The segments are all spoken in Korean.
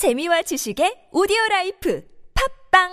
재미와 지식의 오디오 라이프 팝빵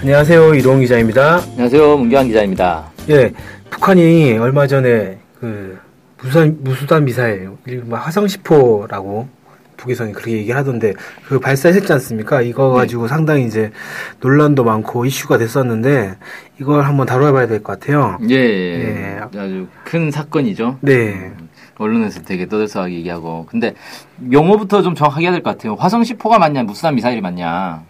안녕하세요. 이동 기자입니다. 안녕하세요. 문경환 기자입니다. 예, 북한이 얼마 전에 그 무수단, 무수단 미사일, 이른바 화성10호라고 북에서는 그렇게 얘기를 하던데 그 발사했지 않습니까? 이거 네. 가지고 상당히 이제 논란도 많고 이슈가 됐었는데 이걸 한번 다뤄봐야 될 것 같아요. 예, 예. 아주 큰 사건이죠. 네. 언론에서 되게 떠들썩하게 얘기하고. 근데 용어부터 좀 정확하게 해야 될 것 같아요. 화성 10호가 맞냐, 무수단 미사일이 맞냐.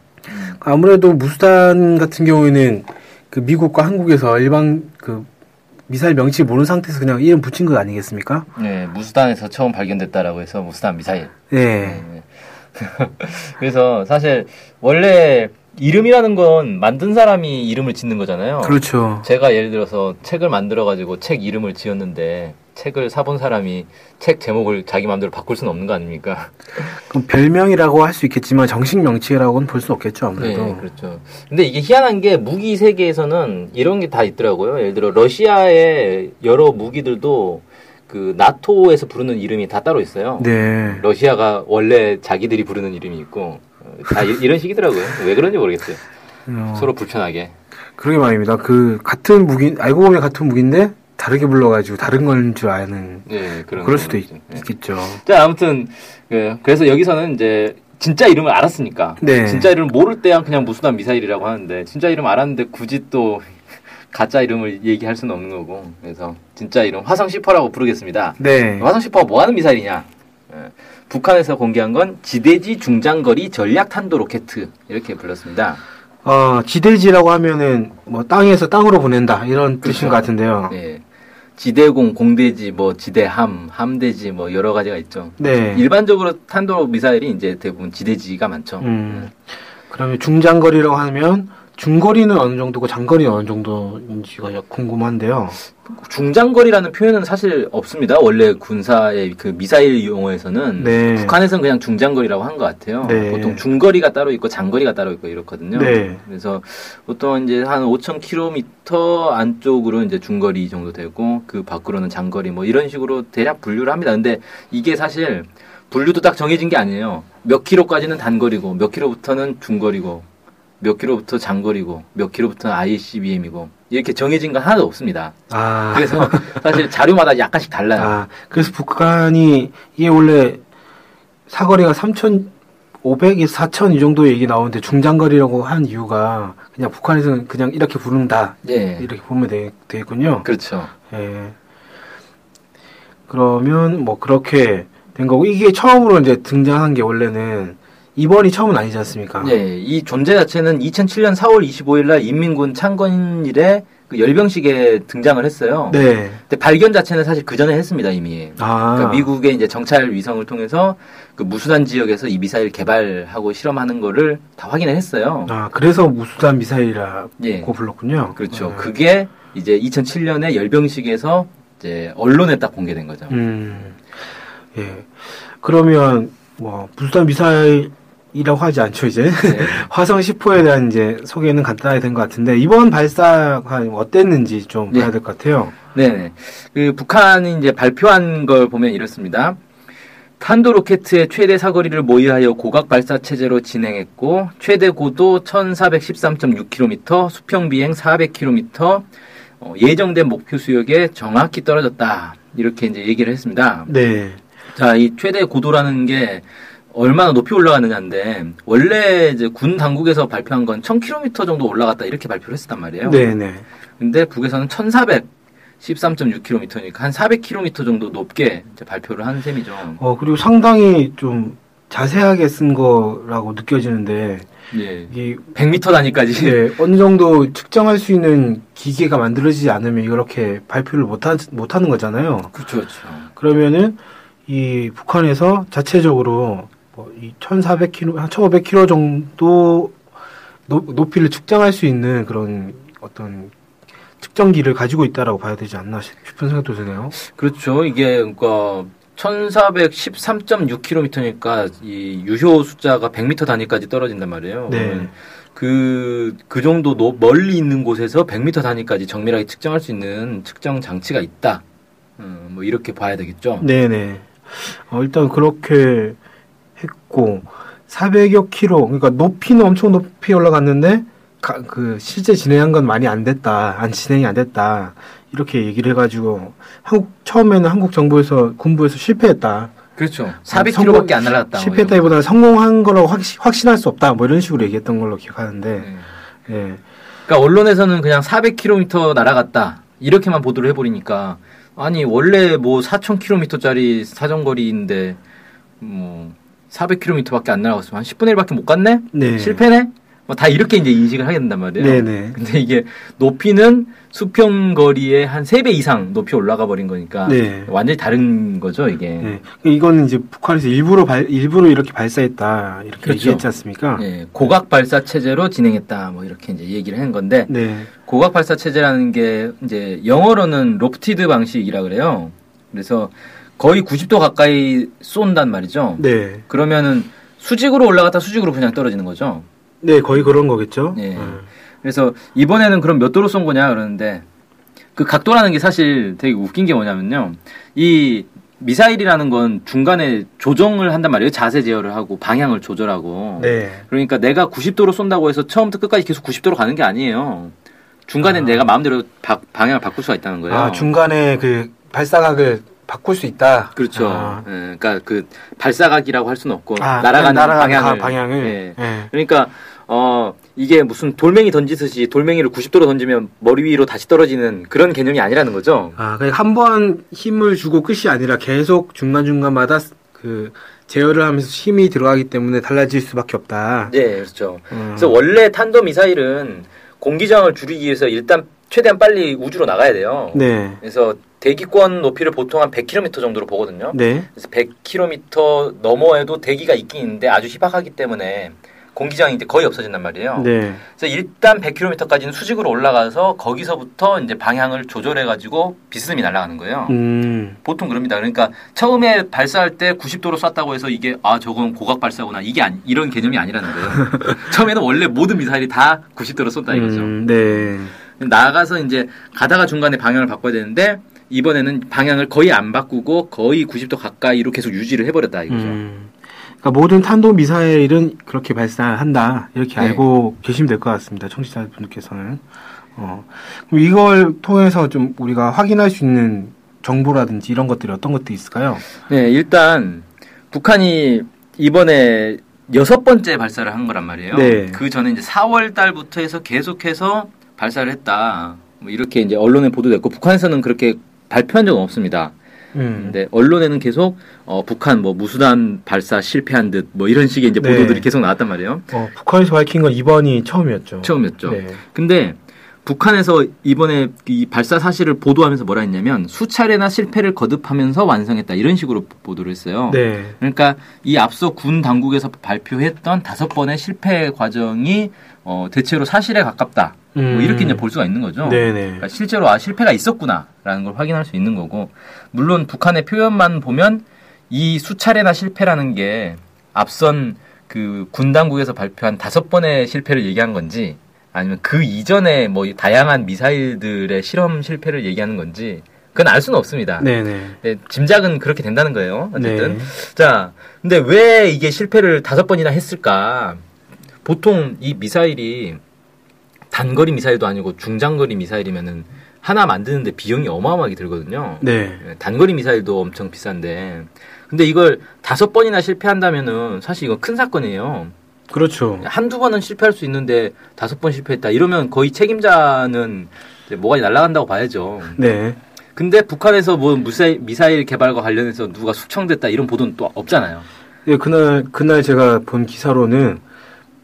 아무래도 무수단 같은 경우에는 그 미국과 한국에서 일반 그 미사일 명치 모르는 상태에서 그냥 이름 붙인 거 아니겠습니까? 네, 무수단에서 처음 발견됐다라고 해서 무수단 미사일. 네. 네. 그래서 사실 원래 이름이라는 건 만든 사람이 이름을 짓는 거잖아요. 그렇죠. 제가 예를 들어서 책을 만들어가지고 책 이름을 지었는데 책을 사본 사람이 책 제목을 자기 마음대로 바꿀 수는 없는 거 아닙니까? 그럼 별명이라고 할 수 있겠지만 정식 명칭이라고는 볼 수 없겠죠 아무래도. 네, 그렇죠. 근데 이게 희한한 게 무기 세계에서는 이런 게 다 있더라고요. 예를 들어 러시아의 여러 무기들도 그 나토에서 부르는 이름이 다 따로 있어요. 네. 러시아가 원래 자기들이 부르는 이름이 있고 어, 다 이- 이런 식이더라고요. 왜 그런지 모르겠어요. 어, 서로 불편하게. 그러게 말입니다. 그 같은 무기 알고 보면 같은 무기인데 다르게 불러가지고 다른 건 줄 아는 네, 그런. 그럴 수도 있, 거죠. 네. 겠죠 자, 아무튼 그, 그래서 여기서는 이제 진짜 이름을 알았으니까 네. 진짜 이름을 모를 때야 그냥 무수단 미사일이라고 하는데 진짜 이름 알았는데 굳이 또 가짜 이름을 얘기할 수는 없는 거고 그래서 진짜 이름 화성 10호라고 부르겠습니다. 네. 화성 10호가 뭐 하는 미사일이냐? 예, 북한에서 공개한 건 지대지 중장거리 전략 탄도 로켓 이렇게 불렀습니다. 어, 지대지라고 하면은 뭐 땅에서 땅으로 보낸다 이런 뜻인 그렇죠. 것 같은데요. 네. 지대공, 공대지, 뭐 지대함, 함대지 뭐 여러 가지가 있죠. 네. 일반적으로 탄도 미사일이 이제 대부분 지대지가 많죠. 음. 그러면 중장거리라고 하면 중거리는 어느 정도고 장거리는 어느 정도인지가 궁금한데요. 중장거리라는 표현은 사실 없습니다. 원래 군사의 그 미사일 용어에서는 네. 북한에서는 그냥 중장거리라고 한 것 같아요. 네. 보통 중거리가 따로 있고 장거리가 따로 있고 이렇거든요. 네. 그래서 보통 이제 한 5,000km 안쪽으로 이제 중거리 정도 되고 그 밖으로는 장거리 뭐 이런 식으로 대략 분류를 합니다. 근데 이게 사실 분류도 딱 정해진 게 아니에요. 몇 킬로까지는 단거리고 몇 킬로부터는 중거리고 몇 킬로부터 장거리고 몇 킬로부터는 ICBM이고 이렇게 정해진 건 하나도 없습니다. 아. 그래서 사실 자료마다 약간씩 달라요. 아, 그래서 북한이 이게 원래 사거리가 3,500에서 4,000 이 정도 얘기 나오는데 중장거리라고 한 이유가 그냥 북한에서는 그냥 이렇게 부른다. 예. 이렇게 보면 되, 되겠군요. 그렇죠. 예. 그러면 뭐 그렇게 된 거고 이게 처음으로 이제 등장한 게 원래는 이번이 처음은 아니지 않습니까? 예, 이 존재 자체는 2007년 4월 25일 날 인민군 창건일에 그 열병식에 등장을 했어요. 네. 근데 발견 자체는 사실 그 전에 했습니다, 이미. 아. 그러니까 미국의 이제 정찰 위성을 통해서 그 무수단 지역에서 이 미사일 개발하고 실험하는 거를 다 확인을 했어요. 아, 그래서 무수단 미사일이라고 예. 불렀군요. 그렇죠. 음. 그게 이제 2007년에 열병식에서 이제 언론에 딱 공개된 거죠. 음. 예. 그러면 뭐 무수단 미사일 이라고 하지 않죠, 이제. 네. 화성 10호에 대한 이제 소개는 간단하게 된 것 같은데 이번 발사가 어땠는지 좀 네. 봐야 될 것 같아요. 네네. 그 북한이 이제 발표한 걸 보면 이렇습니다. 탄도 로켓의 최대 사거리를 모의하여 고각 발사 체제로 진행했고 최대 고도 1413.6km, 수평 비행 400km, 어, 예정된 목표 수역에 정확히 떨어졌다. 이렇게 이제 얘기를 했습니다. 네. 자, 이 최대 고도라는 게 얼마나 높이 올라가느냐인데 원래 이제 군 당국에서 발표한 건 1000km 정도 올라갔다 이렇게 발표를 했었단 말이에요. 네, 네. 근데 북에서는 1413.6km니까 한 400km 정도 높게 발표를 한 셈이죠. 어, 그리고 상당히 좀 자세하게 쓴 거라고 느껴지는데 예. 이게 100m 단위까지. 네, 어느 정도 측정할 수 있는 기계가 만들어지지 않으면 이렇게 발표를 못, 하, 못 하는 거잖아요. 그렇죠, 그렇죠. 그러면은 이 북한에서 자체적으로 뭐이 1,400km, 한 1,500km 정도 높, 높이를 측정할 수 있는 그런 어떤 측정기를 가지고 있다라고 봐야 되지 않나 싶은 생각도 드네요. 그렇죠. 이게 그러니까 1413.6km니까 이 유효 숫자가 100m 단위까지 떨어진단 말이에요. 네. 그, 그 정도 노- 멀리 있는 곳에서 100m 단위까지 정밀하게 측정할 수 있는 측정 장치가 있다. 음, 뭐 이렇게 봐야 되겠죠. 네네. 어, 일단 그렇게 했고 400여 킬로 그러니까 높이는 엄청 높이 올라갔는데 가- 그 실제 진행한 건 많이 안 됐다 안 진행이 안 됐다 이렇게 얘기를 해가지고 한국 처음에는 한국 정부에서 군부에서 실패했다 그렇죠. 성공- 400km밖에 안 날아갔다. 뭐 실패했다기보다는 성공한 거라고 확시, 확신할 수 없다 뭐 이런 식으로 얘기했던 걸로 기억하는데. 네. 예. 그러니까 언론에서는 그냥 400km 날아갔다 이렇게만 보도를 해버리니까 아니 원래 뭐 4,000km짜리 사정거리인데 뭐 400km밖에 안 날아갔으면 한 10분의 1밖에 못 갔네? 네. 실패네? 뭐다 이렇게 이제 인식을 하게 된단 말이에요. 네네. 근데 이게 높이는 수평 거리의 한 3배 이상 높이 올라가 버린 거니까 네. 완전히 다른 거죠, 이게. 네. 이거는 이제 북한에서 일부러 발, 일부러 이렇게 발사했다 이렇게 그렇죠. 얘기했지 않습니까? 예, 고각 발사 체제로 진행했다 뭐 이렇게 이제 얘기를 한 건데 네. 고각 발사 체제라는 게 이제 영어로는 lofted 방식이라 그래요. 그래서 거의 90도 가까이 쏜단 말이죠. 네. 그러면은 수직으로 올라갔다 수직으로 그냥 떨어지는 거죠. 네, 거의 그런 거겠죠. 예. 음. 그래서 이번에는 그럼 몇 도로 쏜 거냐 그러는데 그 각도라는 게 사실 되게 웃긴 게 뭐냐면요. 이 미사일이라는 건 중간에 조정을 한단 말이에요. 자세 제어를 하고 방향을 조절하고. 네. 그러니까 내가 90도로 쏜다고 해서 처음부터 끝까지 계속 90도로 가는 게 아니에요. 중간에 아. 내가 마음대로 바- 방향을 바꿀 수가 있다는 거예요. 아, 중간에 그 발사각을 바꿀 수 있다. 그렇죠. 아, 예, 그러니까 그 발사각이라고 할 수는 없고 아, 날아가는 날아가는 방향을. 방향을. 예. 예. 그러니까 어 이게 무슨 돌멩이 던지듯이 돌멩이를 90도로 던지면 머리 위로 다시 떨어지는 그런 개념이 아니라는 거죠. 아, 그러니까 한 번 힘을 주고 끝이 아니라 계속 중간 중간마다 그 제어를 하면서 힘이 들어가기 때문에 달라질 수밖에 없다. 네, 그렇죠. 음. 그래서 원래 탄도 미사일은 공기 저항을 줄이기 위해서 일단 최대한 빨리 우주로 나가야 돼요. 네. 그래서 대기권 높이를 보통 한 100km 정도로 보거든요. 네. 그래서 100km 너머에도 대기가 있긴 있는데 아주 희박하기 때문에 공기저항이 이제 거의 없어진단 말이에요. 네. 그래서 일단 100km까지는 수직으로 올라가서 거기서부터 이제 방향을 조절해 가지고 비스듬히 날아가는 거예요. 음. 보통 그럽니다. 그러니까 처음에 발사할 때 90도로 쐈다고 해서 이게 아 저건 고각 발사구나 이게 아니, 이런 개념이 아니라는 거예요. 처음에는 원래 모든 미사일이 다 90도로 쏜다 이거죠. 음, 네. 나가서 이제 가다가 중간에 방향을 바꿔야 되는데 이번에는 방향을 거의 안 바꾸고 거의 90도 가까이로 계속 유지를 해버렸다 이거죠. 음. 그러니까 모든 탄도 미사일은 그렇게 발사한다. 이렇게 네. 알고 계시면 될 것 같습니다. 청취자분들께서는. 어. 그럼 이걸 통해서 좀 우리가 확인할 수 있는 정보라든지 이런 것들이 어떤 것들이 있을까요? 네, 일단 북한이 이번에 여섯 번째 발사를 한 거란 말이에요. 네. 그 전에 이제 4월 달부터 해서 계속해서 발사를 했다. 뭐 이렇게 이제 언론에 보도됐고 북한에서는 그렇게 발표한 적은 없습니다. 음. 근데 언론에는 계속 어, 북한 뭐 무수단 발사 실패한 듯 뭐 이런 식의 이제 네. 보도들이 계속 나왔단 말이에요. 어, 북한에서 밝힌 건 이번이 처음이었죠. 처음이었죠. 네. 근데 북한에서 이번에 이 발사 사실을 보도하면서 뭐라 했냐면 수차례나 실패를 거듭하면서 완성했다 이런 식으로 보도를 했어요. 네. 그러니까 이 앞서 군 당국에서 발표했던 다섯 번의 실패 과정이 어, 대체로 사실에 가깝다. 뭐 음. 이렇게 이제 볼 수가 있는 거죠. 네네. 그러니까 실제로 아 실패가 있었구나라는 걸 확인할 수 있는 거고 물론 북한의 표현만 보면 이 수차례나 실패라는 게 앞선 그 군 당국에서 발표한 다섯 번의 실패를 얘기한 건지 아니면 그 이전에 뭐 다양한 미사일들의 실험 실패를 얘기하는 건지 그건 알 수는 없습니다. 네네. 네, 짐작은 그렇게 된다는 거예요. 어쨌든 네. 자, 근데 왜 이게 실패를 다섯 번이나 했을까? 보통 이 미사일이 단거리 미사일도 아니고 중장거리 미사일이면은 하나 만드는데 비용이 어마어마하게 들거든요. 네. 예, 단거리 미사일도 엄청 비싼데. 근데 이걸 다섯 번이나 실패한다면은 사실 이거 큰 사건이에요. 그렇죠. 한두 번은 실패할 수 있는데 다섯 번 실패했다. 이러면 거의 책임자는 뭐가 날아간다고 봐야죠. 네. 근데 북한에서 뭐 미사일, 미사일 개발과 관련해서 누가 숙청됐다 이런 보도는 또 없잖아요. 예, 그날 그날 제가 본 기사로는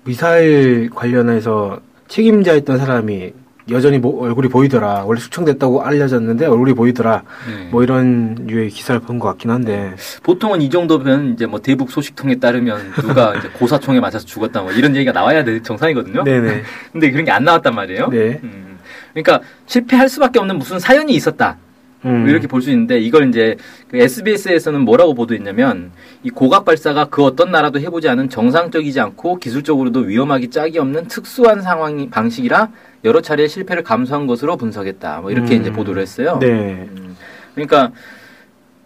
미사일 관련해서 책임자였던 사람이 여전히 뭐 얼굴이 보이더라. 원래 숙청됐다고 알려졌는데 얼굴이 보이더라. 뭐 이런 류의 기사를 본 것 같긴 한데. 보통은 이 정도면 이제 뭐 대북 소식통에 따르면 누가 이제 고사총에 맞아서 죽었다 뭐 이런 얘기가 나와야 될 정상이거든요. 네네. 근데 그런 게 안 나왔단 말이에요. 네. 음. 그러니까 실패할 수밖에 없는 무슨 사연이 있었다. 음. 이렇게 볼 수 있는데 이걸 이제 그 SBS에서는 뭐라고 보도했냐면 이 고각 발사가 그 어떤 나라도 해보지 않은 정상적이지 않고 기술적으로도 위험하기 짝이 없는 특수한 상황 방식이라 여러 차례 실패를 감수한 것으로 분석했다. 뭐 이렇게 음. 이제 보도를 했어요. 네. 음, 그러니까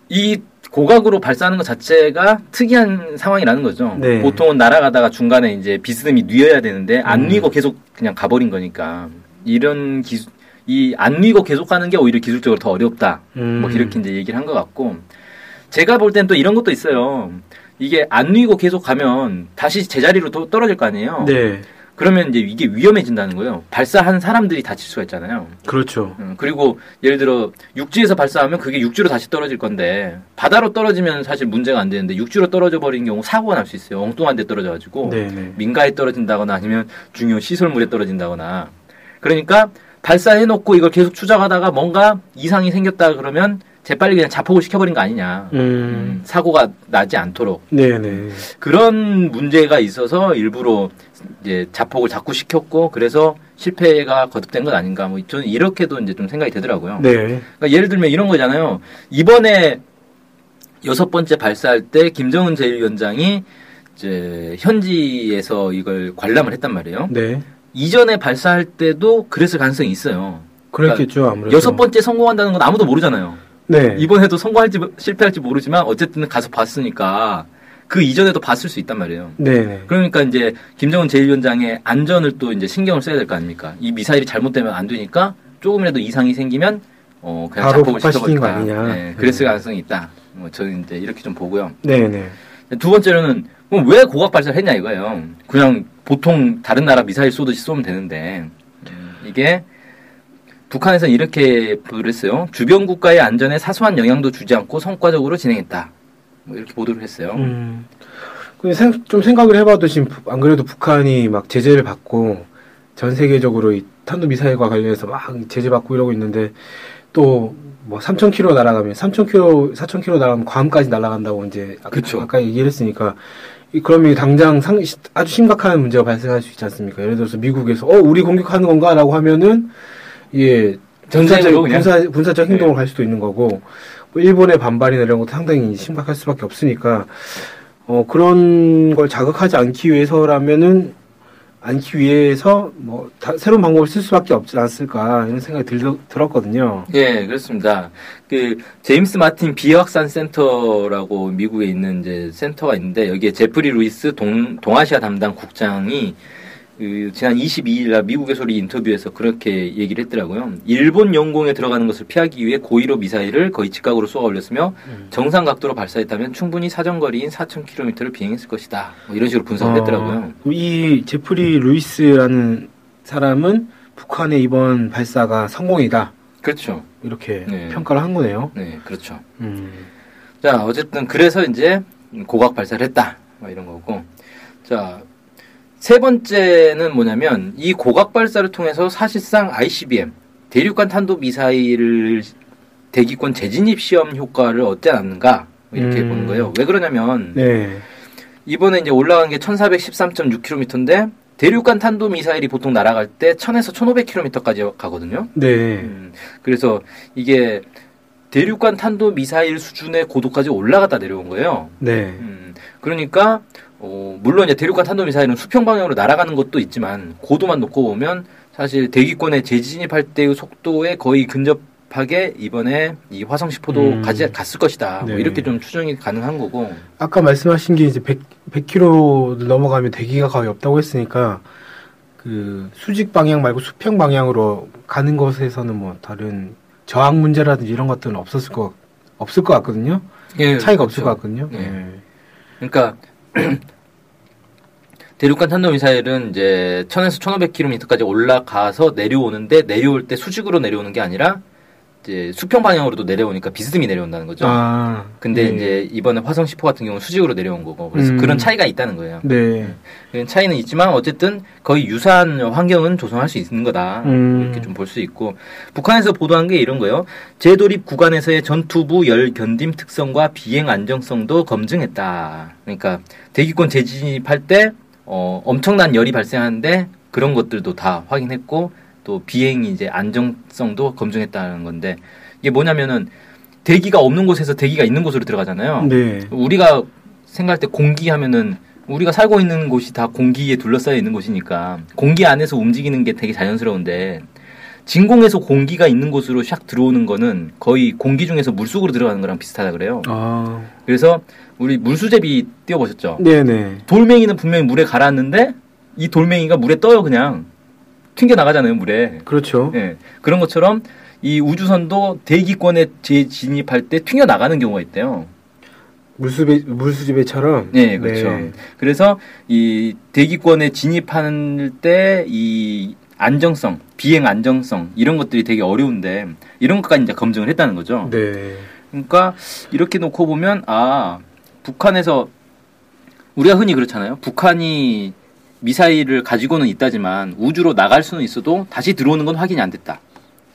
이 고각으로 발사하는 것 자체가 특이한 상황이라는 거죠. 네. 보통은 날아가다가 중간에 이제 비스듬히 뉘어야 되는데 안 음. 뉘고 계속 그냥 가버린 거니까 이런 기술 이안 뉘고 계속 가는 게 오히려 기술적으로 더 어렵다. 음. 뭐 이렇게 이제 얘기를 한 것 같고 제가 볼 땐 또 이런 것도 있어요. 이게 안 뉘고 계속 가면 다시 제자리로 또 떨어질 거 아니에요. 네. 그러면 이제 이게 위험해진다는 거예요. 발사한 사람들이 다칠 수가 있잖아요. 그렇죠. 음, 그리고 예를 들어 육지에서 발사하면 그게 육지로 다시 떨어질 건데 바다로 떨어지면 사실 문제가 안 되는데 육지로 떨어져 버린 경우 사고가 날 수 있어요. 엉뚱한 데 떨어져 가지고 네, 네. 민가에 떨어진다거나 아니면 중요 시설물에 떨어진다거나 그러니까 발사해 놓고 이걸 계속 추적하다가 뭔가 이상이 생겼다 그러면 재빨리 그냥 자폭을 시켜버린 거 아니냐. 음, 음. 사고가 나지 않도록 네, 네. 그런 문제가 있어서 일부러 이제 자폭을 자꾸 시켰고 그래서 실패가 거듭된 것 아닌가 뭐 저는 이렇게도 이제 좀 생각이 되더라고요. 네. 그러니까 예를 들면 이런 거잖아요. 이번에 여섯 번째 발사할 때 김정은 제1위원장이 이제 현지에서 이걸 관람을 했단 말이에요. 네. 이전에 발사할 때도 그랬을 가능성이 있어요. 그랬겠죠, 아무래도. 여섯 번째 성공한다는 건 아무도 모르잖아요. 네. 이번에도 성공할지 실패할지 모르지만 어쨌든 가서 봤으니까 그 이전에도 봤을 수 있단 말이에요. 네, 네. 그러니까 이제 김정은 제1위원장의 안전을 또 이제 신경을 써야 될 거 아닙니까? 이 미사일이 잘못되면 안 되니까 조금이라도 이상이 생기면 어 그냥 바로 폭파시킨 거. 아니냐. 네, 그랬을 네. 가능성이 있다. 뭐 저는 이제 이렇게 좀 보고요. 네, 네. 두 번째로는 그럼 왜 고각 발사를 했냐 이거예요. 그냥 보통 다른 나라 미사일 쏘듯이 쏘면 되는데 음, 이게 북한에서 이렇게 그랬어요. 주변 국가의 안전에 사소한 영향도 주지 않고 성과적으로 진행했다. 뭐 이렇게 보도를 했어요. 음. 근데 생- 좀 생각을 해봐도 지금 부- 안 그래도 북한이 막 제재를 받고 전 세계적으로 이 탄도 미사일과 관련해서 막 제재 받고 이러고 있는데 또 뭐 3,000km 날아가면 3,000km, 4,000km 날아가면 괌까지 날아간다고 이제 아까. 아까 얘기를 했으니까 이- 그러면 당장 상, 아주 심각한 문제가 발생할 수 있지 않습니까? 예를 들어서 미국에서 어 우리 공격하는 건가라고 하면은 군사적, 그냥? 군사, 군사적 행동을 네. 갈 수도 있는 거고 뭐 일본의 반발이나 이런 것도 상당히 심각할 수밖에 없으니까 어 그런 걸 자극하지 않기 위해서라면은 않기 위해서 뭐 다- 새로운 방법을 쓸 수밖에 없지 않았을까 이런 생각이 들, 들었거든요. 예, 그렇습니다. 그 제임스 마틴 비확산 센터라고 미국에 있는 이제 센터가 있는데 여기에 제프리 루이스 동, 동아시아 담당 국장이 그 지난 22일 날 미국의 소리 인터뷰에서 그렇게 얘기를 했더라고요. 일본 영공에 들어가는 것을 피하기 위해 고의로 미사일을 거의 직각으로 쏘아 올렸으며 정상 각도로 발사했다면 충분히 사정거리인 4,000km를 비행했을 것이다. 뭐 이런 식으로 분석을 했더라고요. 어, 이 제프리 루이스라는 사람은 북한의 이번 발사가 성공이다 그렇죠. 이렇게 네. 평가를 한 거네요. 네, 그렇죠. 음. 자, 어쨌든 그래서 이제 고각 발사를 했다. 뭐 이런 거고. 자, 세 번째는 뭐냐면 이 고각 발사를 통해서 사실상 ICBM 대륙간 탄도 미사일을 대기권 재진입 시험 효과를 얻지 않는가 뭐 이렇게 음. 보는 거예요. 왜 그러냐면 네. 이번에 이제 올라간 게 1413.6km인데 대륙간 탄도 미사일이 보통 날아갈 때 1000에서 1500km까지 가거든요. 네. 음, 그래서 이게 대륙간 탄도 미사일 수준의 고도까지 올라갔다 내려온 거예요. 네. 음, 그러니까 어, 물론 이제 대륙간 탄도 미사일은 수평 방향으로 날아가는 것도 있지만 고도만 놓고 보면 사실 대기권에 재진입할 때의 속도에 거의 근접하게 이번에 이 화성 10호도 음. 가지 갔을 것이다. 뭐 네. 이렇게 좀 추정이 가능한 거고. 아까 말씀하신 게 이제 100, 100km 넘어가면 대기가 거의 없다고 했으니까 그 수직 방향 말고 수평 방향으로 가는 것에서는 뭐 다른 저항 문제라든지 이런 것들은 없었을 거 없을 것 같거든요. 예, 차이가 그렇죠. 없을 것 같거든요. 네. 네. 그러니까 대륙간 탄도 미사일은 이제 1000에서 1500km까지 올라가서 내려오는데 내려올 때 수직으로 내려오는 게 아니라 이제 수평 방향으로도 내려오니까 비스듬히 내려온다는 거죠. 아, 근데 예. 이제 이번에 화성 10호 같은 경우는 수직으로 내려온 거고 그래서 음. 그런 차이가 있다는 거예요. 네. 그런 차이는 있지만 어쨌든 거의 유사한 환경은 조성할 수 있는 거다 음. 이렇게 좀 볼 수 있고 북한에서 보도한 게 이런 거예요. 재도립 구간에서의 전투부 열 견딤 특성과 비행 안정성도 검증했다. 그러니까 대기권 재진입할 때 어, 엄청난 열이 발생하는데 그런 것들도 다 확인했고 또 비행 이제 안정성도 검증했다는 건데 이게 뭐냐면은 대기가 없는 곳에서 대기가 있는 곳으로 들어가잖아요. 네. 우리가 생각할 때 공기 하면은 우리가 살고 있는 곳이 다 공기에 둘러싸여 있는 곳이니까 공기 안에서 움직이는 게 되게 자연스러운데 진공에서 공기가 있는 곳으로 샥 들어오는 거는 거의 공기 중에서 물속으로 들어가는 거랑 비슷하다 그래요. 아, 그래서 우리 물수제비 띄워보셨죠? 네네. 돌멩이는 분명히 물에 가라앉는데 이 돌멩이가 물에 떠요 그냥 튕겨 나가잖아요 물에. 그렇죠. 예. 그런 것처럼 이 우주선도 대기권에 재진입할 때 튕겨 나가는 경우가 있대요. 물수배, 물수지배처럼. 네, 그렇죠. 그래서 이 대기권에 진입할 때 이 안정성, 비행 안정성 이런 것들이 되게 어려운데 이런 것까지 이제 검증을 했다는 거죠. 네. 그러니까 이렇게 놓고 보면 아 북한에서 우리가 흔히 그렇잖아요. 북한이 미사일을 가지고는 있다지만 우주로 나갈 수는 있어도 다시 들어오는 건 확인이 안 됐다.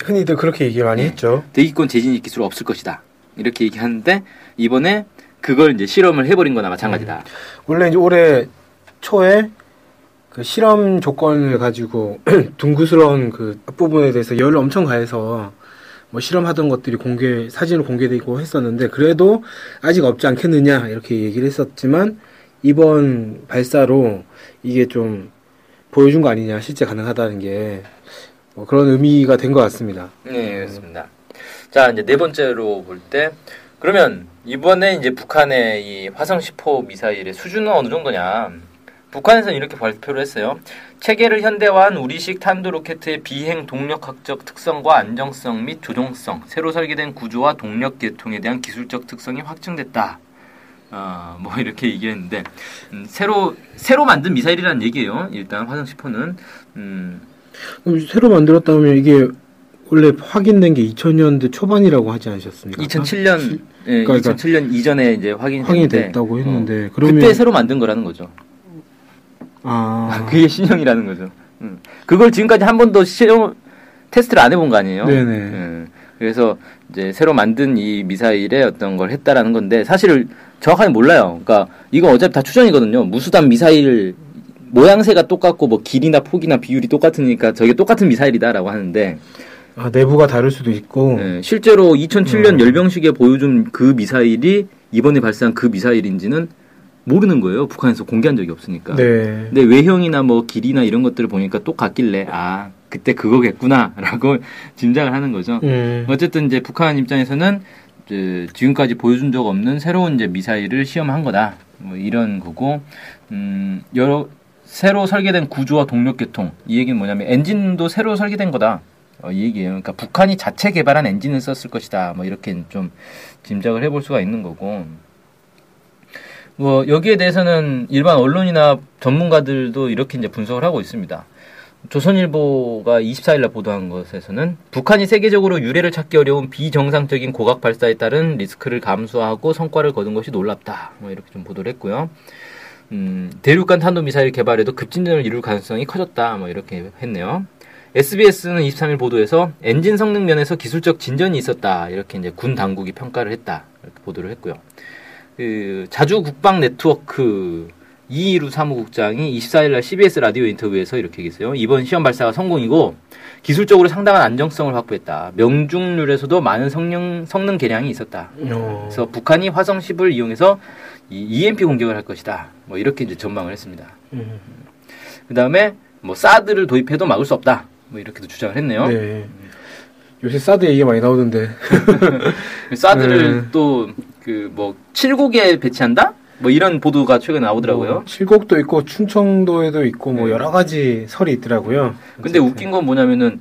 흔히들 그렇게 얘기 많이 네. 했죠. 대기권 재진입 기술 없을 것이다. 이렇게 얘기하는데 이번에 그걸 이제 실험을 해버린 거나 마찬가지다. 원래 이제 올해 초에 그 실험 조건을 가지고 둥그스러운 그 앞부분에 대해서 열을 엄청 가해서 뭐 실험하던 것들이 공개 사진으로 공개되고 했었는데 그래도 아직 없지 않겠느냐 이렇게 얘기를 했었지만 이번 발사로 이게 좀 보여준 거 아니냐 실제 가능하다는 게 뭐 그런 의미가 된 것 같습니다. 네, 그렇습니다. 자, 이제 네 번째로 볼 때 그러면 이번에 이제 북한의 이 화성 10호 미사일의 수준은 어느 정도냐? 북한에서는 이렇게 발표를 했어요. 체계를 현대화한 우리식 탄도 로켓의 비행 동력학적 특성과 안정성 및 조종성, 새로 설계된 구조와 동력 계통에 대한 기술적 특성이 확증됐다. 어, 뭐 이렇게 얘기했는데 음, 새로 새로 만든 미사일이라는 얘기예요. 일단 화성 10호는 음, 그럼 새로 만들었다면 이게 원래 확인된 게 2000년대 초반이라고 하지 않으셨습니까? 2007년 예, 그러니까 2007년 이전에 이제 확인이 확인이 됐는데, 됐다고 했는데 어, 그러면 그때 새로 만든 거라는 거죠. 아 그게 신형이라는 거죠. 음. 그걸 지금까지 한 번도 실험 테스트를 안 해본 거 아니에요? 네네. 예. 그래서 이제 새로 만든 이 미사일에 어떤 걸 했다라는 건데 사실 정확하게 몰라요. 그러니까 이거 어차피 다 추정이거든요. 무수단 미사일 모양새가 똑같고 뭐 길이나 폭이나 비율이 똑같으니까 저게 똑같은 미사일이다라고 하는데 아, 내부가 다를 수도 있고 예, 실제로 2007년 음. 열병식에 보여준 그 미사일이 이번에 발사한 그 미사일인지는 모르는 거예요. 북한에서 공개한 적이 없으니까. 네. 근데 외형이나 뭐 길이나 이런 것들을 보니까 똑같길래 아 그때 그거겠구나라고 짐작을 하는 거죠. 음. 어쨌든 이제 북한 입장에서는 이제 지금까지 보여준 적 없는 새로운 이제 미사일을 시험한 거다. 뭐 이런 거고 음 여러 새로 설계된 구조와 동력 계통 이 얘기는 뭐냐면 엔진도 새로 설계된 거다. 어, 이 얘기예요. 그러니까 북한이 자체 개발한 엔진을 썼을 것이다. 뭐 이렇게 좀 짐작을 해볼 수가 있는 거고. 뭐 여기에 대해서는 일반 언론이나 전문가들도 이렇게 이제 분석을 하고 있습니다. 조선일보가 24일날 보도한 것에서는 북한이 세계적으로 유례를 찾기 어려운 비정상적인 고각 발사에 따른 리스크를 감수하고 성과를 거둔 것이 놀랍다. 뭐 이렇게 좀 보도를 했고요. 음, 대륙간 탄도미사일 개발에도 급진전을 이룰 가능성이 커졌다. 뭐 이렇게 했네요. SBS는 23일 보도에서 엔진 성능 면에서 기술적 진전이 있었다. 이렇게 이제 군 당국이 평가를 했다. 이렇게 보도를 했고요. 그 자주 국방 네트워크 이희루 사무국장이 24일날 CBS 라디오 인터뷰에서 이렇게 얘기했어요. 이번 시험 발사가 성공이고 기술적으로 상당한 안정성을 확보했다. 명중률에서도 많은 성능 성능 개량이 있었다. 어. 그래서 북한이 화성 10을 이용해서 이 EMP 공격을 할 것이다. 뭐 이렇게 이제 전망을 했습니다. 음. 그 다음에 뭐 사드를 도입해도 막을 수 없다. 뭐 이렇게도 주장을 했네요. 네. 요새 사드 얘기가 많이 나오던데. 사드를 네. 또그 뭐 7곡에 배치한다? 뭐 이런 보도가 최근에 나오더라고요. 뭐 칠곡도 있고 충청도에도 있고 뭐 네. 여러 가지 설이 있더라고요. 근데 어쨌든. 웃긴 건 뭐냐면은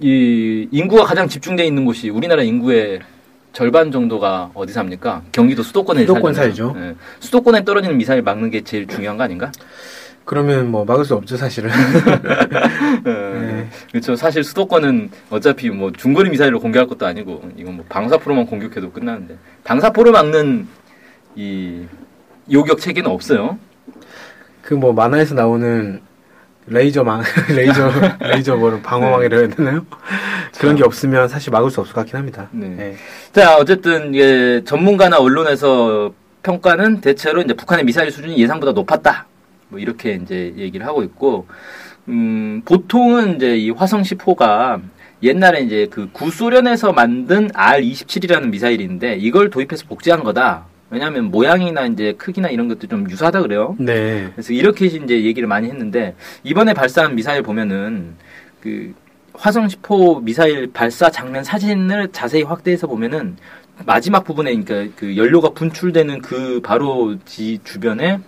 이 인구가 가장 집중돼 있는 곳이 우리나라 인구의 절반 정도가 어디 삽니까? 경기도 수도권에 수도권. 살죠. 예. 수도권에 떨어지는 미사일 막는 게 제일 중요한 거 아닌가? 그러면 뭐 막을 수 없죠 사실은. 네. 그렇죠. 사실 수도권은 어차피 뭐 중거리 미사일로 공격할 것도 아니고 이건 뭐 방사포로만 공격해도 끝나는데 방사포를 막는 이 요격 체계는 없어요. 그 뭐 만화에서 나오는 레이저 망 레이저 레이저 뭐를 방어망이라 해야 되나요? 그런 게 없으면 사실 막을 수 없을 것 같긴 합니다. 네. 자, 어쨌든 예, 전문가나 언론에서 평가는 대체로 이제 북한의 미사일 수준이 예상보다 높았다. 뭐 이렇게 이제 얘기를 하고 있고 음, 보통은 이제 이 화성 10호가 옛날에 이제 그 구소련에서 만든 R-27이라는 미사일인데 이걸 도입해서 복제한 거다. 왜냐하면 모양이나 이제 크기나 이런 것도 좀 유사하다 그래요. 네. 그래서 이렇게 이제 얘기를 많이 했는데 이번에 발사한 미사일 보면은 그 화성 10호 미사일 발사 장면 사진을 자세히 확대해서 보면은 마지막 부분에 그러니까 그 연료가 분출되는 그 바로 지 주변에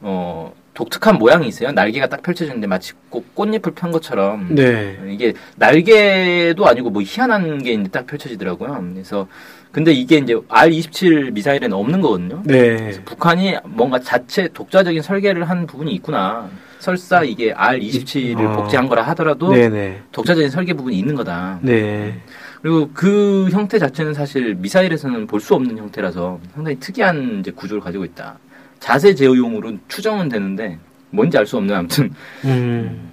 어 독특한 모양이 있어요. 날개가 딱 펼쳐졌는데 마치 꽃, 꽃잎을 편 것처럼 네. 이게 날개도 아니고 뭐 희한한 게 딱 펼쳐지더라고요. 그래서 근데 이게 이제 R27 미사일에는 없는 거거든요. 네. 북한이 뭔가 자체 독자적인 설계를 한 부분이 있구나. 설사 이게 R27을 어. 복제한 거라 하더라도 네네. 독자적인 설계 부분이 있는 거다. 네. 그리고 그 형태 자체는 사실 미사일에서는 볼 수 없는 형태라서 상당히 특이한 이제 구조를 가지고 있다. 자세 제어용으로 추정은 되는데 뭔지 알 수 없는 아무튼 음.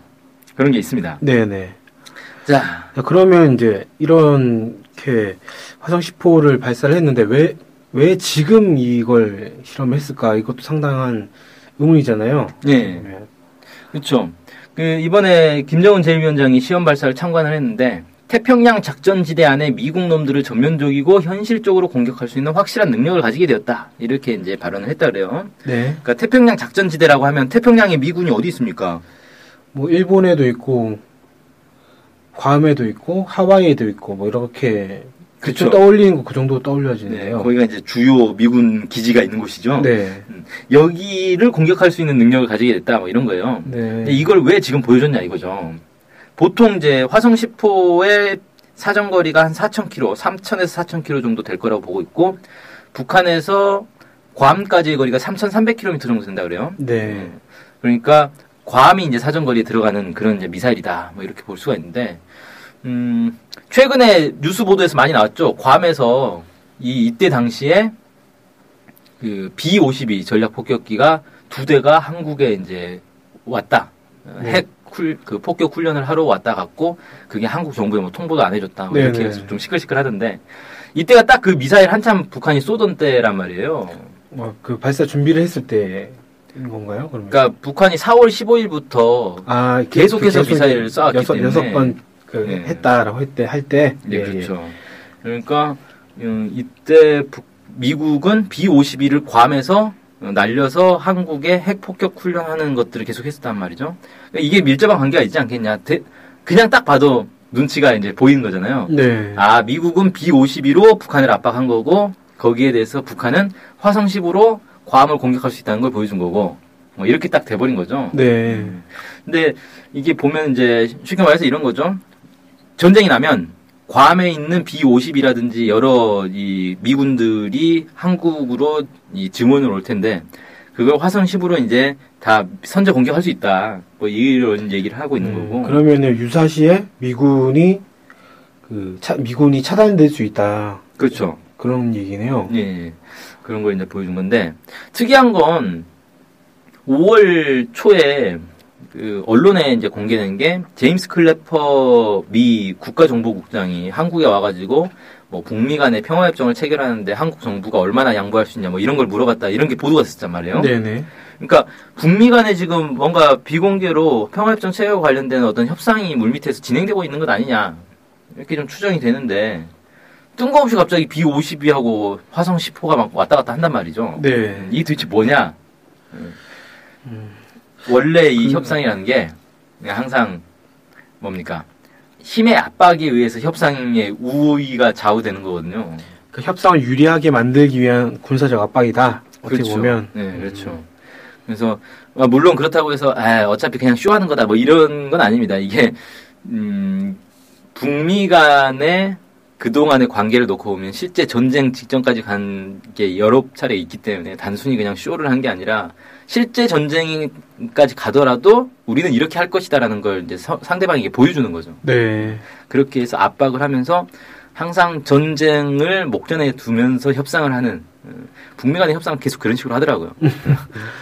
그런 게 있습니다. 네네. 자, 자, 그러면 이제 이 렇게 화성 10호를 발사를 했는데 왜, 왜 지금 이걸 실험했을까? 이것도 상당한 의문이잖아요. 네. 그렇죠. 그 이번에 김정은 제1위원장이 시험 발사를 참관을 했는데 태평양 작전지대 안에 미국 놈들을 전면적이고 현실적으로 공격할 수 있는 확실한 능력을 가지게 되었다. 이렇게 이제 발언을 했다 그래요. 네. 그러니까 태평양 작전지대라고 하면 태평양에 미군이 어디 있습니까? 뭐 일본에도 있고 괌에도 있고 하와이에도 있고 뭐 이렇게 그쵸. 떠올리는 거 그 정도 떠올려지네요. 거기가 이제 주요 미군 기지가 있는 곳이죠. 네. 여기를 공격할 수 있는 능력을 가지게 됐다. 뭐 이런 거예요. 네. 이걸 왜 지금 보여줬냐 이거죠. 보통 이제 화성 10호의 사정거리가 한 4,000km, 3,000에서 4,000km 정도 될 거라고 보고 있고, 북한에서 괌까지의 거리가 3,300km 정도 된다 그래요. 네. 그러니까 괌이 이제 사정거리에 들어가는 그런 이제 미사일이다. 뭐 이렇게 볼 수가 있는데, 음, 최근에 뉴스 보도에서 많이 나왔죠. 괌에서 이 이때 당시에 그 B-52 전략 폭격기가 두 대가 한국에 이제 왔다. 어, 네. 핵 쿨, 그 폭격 훈련을 하러 왔다 갔고, 그게 한국 정부에 뭐 통보도 안 해줬다. 뭐 이렇게. 해서 좀 시끌시끌 하던데, 이때가 딱 그 미사일 한참 북한이 쏘던 때란 말이에요. 뭐, 그 발사 준비를 했을 때인 건가요? 그러면? 그러니까 북한이 4월 15일부터 아, 계속해서 계속 미사일을 쏴왔기 여섯, 때문에. 여섯 번, 그, 네. 했다라고 할 때, 할 때. 네, 예, 그렇죠. 그러니까 음, 이때 북- 미국은 B-52를 괌에서 어, 날려서 한국에 핵 폭격 훈련하는 것들을 계속했었단 말이죠. 그러니까 이게 밀접한 관계가 있지 않겠냐. 대- 그냥 딱 봐도 눈치가 이제 보이는 거잖아요. 예. 네. 아, 미국은 B-52로 북한을 압박한 거고 거기에 대해서 북한은 화성 10으로 괌을 공격할 수 있다는 걸 보여준 거고 뭐 이렇게 딱 돼버린 거죠. 네. 근데 이게 보면 이제 쉽게 말해서 이런 거죠. 전쟁이 나면 괌에 있는 B-50이라든지 여러 이 미군들이 한국으로 이 증원을 올 텐데 그걸 화성 10으로 이제 다 선제 공격할 수 있다. 뭐 이런 얘기를 하고 있는 음, 거고. 그러면은 유사시에 미군이, 그, 차, 미군이 차단될 수 있다. 그렇죠. 그런 얘기네요. 예, 예. 그런 걸 이제 보여준 건데 특이한 건 5월 초에 그 언론에 이제 공개된 게 제임스 클래퍼 미 국가정보국장이 한국에 와가지고 뭐 북미 간의 평화협정을 체결하는데 한국 정부가 얼마나 양보할 수 있냐 뭐 이런 걸 물어봤다 이런 게 보도가 됐단 말이에요. 네네. 그러니까 북미 간에 지금 뭔가 비공개로 평화협정 체결 관련된 어떤 협상이 물밑에서 진행되고 있는 것 아니냐 이렇게 좀 추정이 되는데 뜬금없이 갑자기 B-52하고 화성 10호가 막 왔다 갔다 한단 말이죠. 네. 이게 도대체 뭐냐? 음. 원래 이 그- 협상이라는 게 항상 뭡니까? 힘의 압박에 의해서 협상의 우위가 좌우되는 거거든요. 그 협상을 유리하게 만들기 위한 군사적 압박이다. 어떻게 그렇죠. 보면. 네, 그렇죠. 그래서 아, 물론 그렇다고 해서 아, 어차피 그냥 쇼하는 거다 뭐 이런 건 아닙니다. 이게 음, 북미 간의 그동안의 관계를 놓고 보면 실제 전쟁 직전까지 간 게 여러 차례 있기 때문에 단순히 그냥 쇼를 한 게 아니라 실제 전쟁까지 가더라도 우리는 이렇게 할 것이다라는 걸 이제 서- 상대방에게 보여주는 거죠. 네. 그렇게 해서 압박을 하면서 항상 전쟁을 목전에 두면서 협상을 하는 어, 북미 간의 협상은 계속 그런 식으로 하더라고요.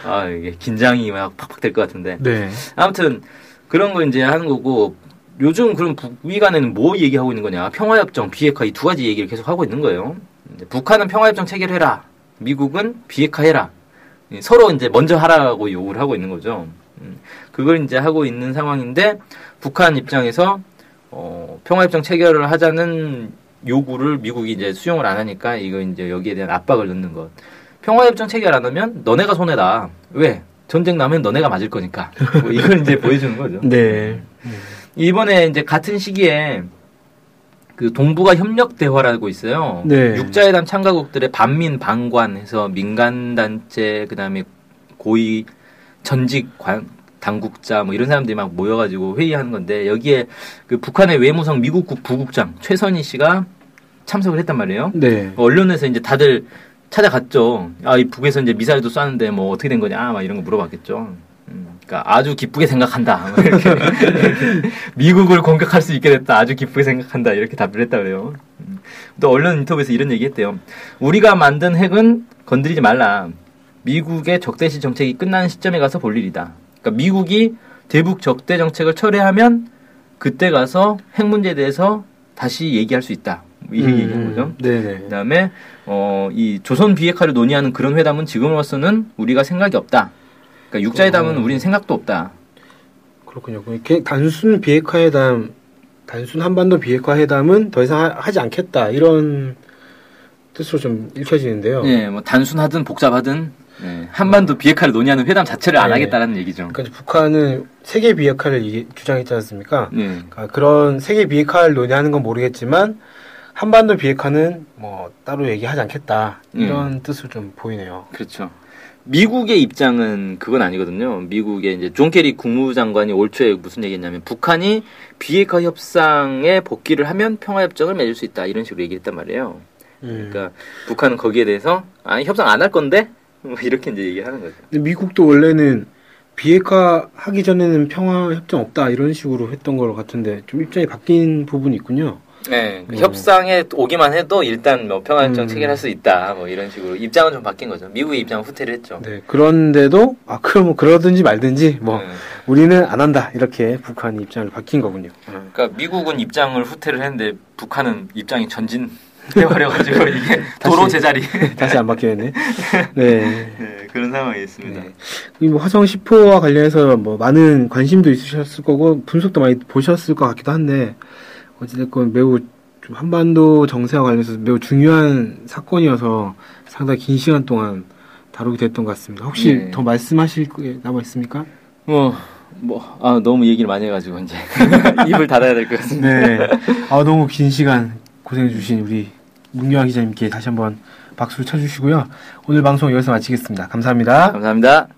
아 이게 긴장이 막 팍팍 될 것 같은데 네. 아무튼 그런 거 이제 하는 거고 요즘 그럼 북미 간에는 뭐 얘기하고 있는 거냐 평화협정 비핵화 이 두 가지 얘기를 계속 하고 있는 거예요. 이제 북한은 평화협정 체결해라 미국은 비핵화해라 예, 서로 이제 먼저 하라고 요구를 하고 있는 거죠. 음, 그걸 이제 하고 있는 상황인데 북한 입장에서 어, 평화협정 체결을 하자는 요구를 미국이 이제 수용을 안 하니까 이거 이제 여기에 대한 압박을 넣는 것. 평화협정 체결 안 하면 너네가 손해다. 왜? 전쟁 나면 너네가 맞을 거니까. 뭐 이걸 이제 보여주는 거죠. 네. 이번에 이제 같은 시기에 그 동북아 협력 대화라고 있어요. 네. 육자회담 참가국들의 반민 방관해서 민간 단체 그다음에 고위 전직 관 당국자 뭐 이런 사람들이 막 모여가지고 회의하는 건데 여기에 그 북한의 외무성 미국국 부국장 최선희 씨가 참석을 했단 말이에요. 네. 언론에서 이제 다들 찾아갔죠. 아, 이 북에서 이제 미사일도 쐈는데 뭐 어떻게 된 거냐, 막 이런 거 물어봤겠죠. 음, 그러니까 아주 기쁘게 생각한다. 뭐 이렇게 미국을 공격할 수 있게 됐다. 아주 기쁘게 생각한다. 이렇게 답을 했다 그래요. 음, 또 언론 인터뷰에서 이런 얘기했대요. 우리가 만든 핵은 건드리지 말라. 미국의 적대시 정책이 끝나는 시점에 가서 볼 일이다. 그러니까 미국이 대북 적대 정책을 철회하면 그때 가서 핵 문제에 대해서 다시 얘기할 수 있다. 이 음, 얘기한 거죠. 네네. 그다음에 어, 이 조선 비핵화를 논의하는 그런 회담은 지금 으로서는 우리가 생각이 없다. 그러니까 육자회담은 어. 우리는 생각도 없다. 그렇군요. 단순 비핵화 회담, 단순 한반도 비핵화 회담은 더 이상 하, 지 않겠다 이런 뜻으로 좀 읽혀지는데요. 예, 뭐 단순하든 복잡하든 예, 한반도 비핵화를 논의하는 회담 자체를 안 네. 하겠다라는 얘기죠. 그러니까 북한은 세계 비핵화를 주장했지 않습니까? 예. 그러니까 그런 세계 비핵화를 논의하는 건 모르겠지만 한반도 비핵화는 뭐 따로 얘기하지 않겠다 이런 뜻을 좀 보이네요. 그렇죠. 미국의 입장은 그건 아니거든요. 미국의 이제 존 케리 국무장관이 올 초에 무슨 얘기했냐면 북한이 비핵화 협상에 복귀를 하면 평화 협정을 맺을 수 있다 이런 식으로 얘기했단 말이에요. 음. 그러니까 북한은 거기에 대해서 아니 협상 안 할 건데 뭐 이렇게 이제 얘기하는 거죠. 근데 미국도 원래는 비핵화 하기 전에는 평화 협정 없다 이런 식으로 했던 것 같은데 좀 입장이 바뀐 부분이 있군요. 네, 그 음. 협상에 오기만 해도 일단 뭐 평화협정 음. 체결할 수 있다, 뭐 이런 식으로 입장은 좀 바뀐 거죠. 미국의 입장은 후퇴를 했죠. 네, 그런데도 아 그럼 뭐 그러든지 말든지 뭐 네. 우리는 안 한다 이렇게 북한이 입장을 바뀐 거군요. 음. 그러니까 미국은 입장을 후퇴를 했는데 북한은 입장이 전진 해버려가지고 이게 도로 다시. 제자리 다시 안 바뀌었네. 네. 네, 그런 상황이 있습니다. 네. 이뭐 화성 10호와 관련해서 뭐 많은 관심도 있으셨을 거고 분석도 많이 보셨을 것 같기도 한데 어찌됐건 매우 좀 한반도 정세와 관련해서 매우 중요한 사건이어서 상당히 긴 시간 동안 다루게 됐던 것 같습니다. 혹시 네. 더 말씀하실 게 남아 있습니까? 뭐, 뭐, 아, 너무 얘기를 많이 해가지고 이제 입을 닫아야 될 것 같습니다. 네. 아 너무 긴 시간 고생해 주신 우리 문경아 기자님께 다시 한번 박수를 쳐주시고요. 오늘 방송 여기서 마치겠습니다. 감사합니다. 감사합니다.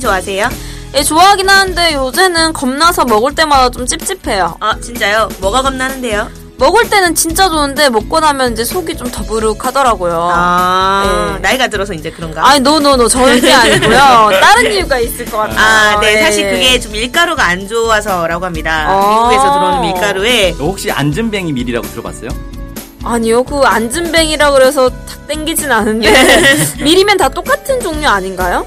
좋아하세요? 예, 좋아하긴 하는데 요새는 겁나서 먹을 때마다 좀 찝찝해요. 아 진짜요? 뭐가 겁나는데요? 먹을 때는 진짜 좋은데 먹고 나면 이제 속이 좀 더부룩하더라고요. 아 네. 나이가 들어서 이제 그런가? 아니 노노노 절대 아니고요. 다른 이유가 있을 것 같아요. 아, 네. 예. 사실 그게 좀 밀가루가 안 좋아서라고 합니다. 아. 미국에서 들어오는 밀가루에 혹시 안전뱅이 밀이라고 들어봤어요? 아니요, 그 안전뱅이라 그래서 탁 땡기진 않은데 미리면 다 똑같은 종류 아닌가요?